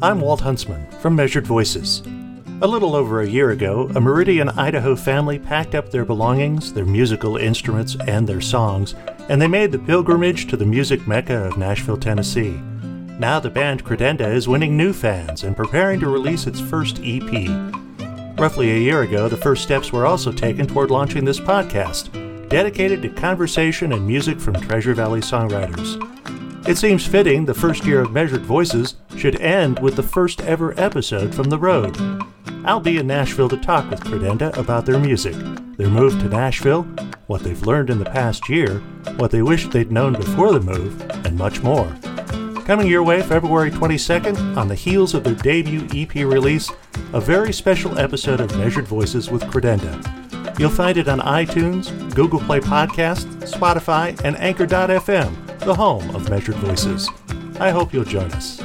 I'm Walt Huntsman from Measured Voices. A little over a year ago, a Meridian, Idaho family packed up their belongings, their musical instruments, and their songs, and they made the pilgrimage to the music mecca of Nashville, Tennessee. Now the band Credenda is winning new fans and preparing to release its first EP. Roughly a year ago, the first steps were also taken toward launching this podcast, dedicated to conversation and music from Treasure Valley songwriters. It seems fitting the first year of Measured Voices should end with the first ever episode from the road. I'll be in Nashville to talk with Credenda about their music, their move to Nashville, what they've learned in the past year, what they wish they'd known before the move, and much more. Coming your way February 22nd, on the heels of their debut EP release, a very special episode of Measured Voices with Credenda. You'll find it on iTunes, Google Play Podcasts, Spotify, and Anchor.fm, the home of Measured Voices. I hope you'll join us.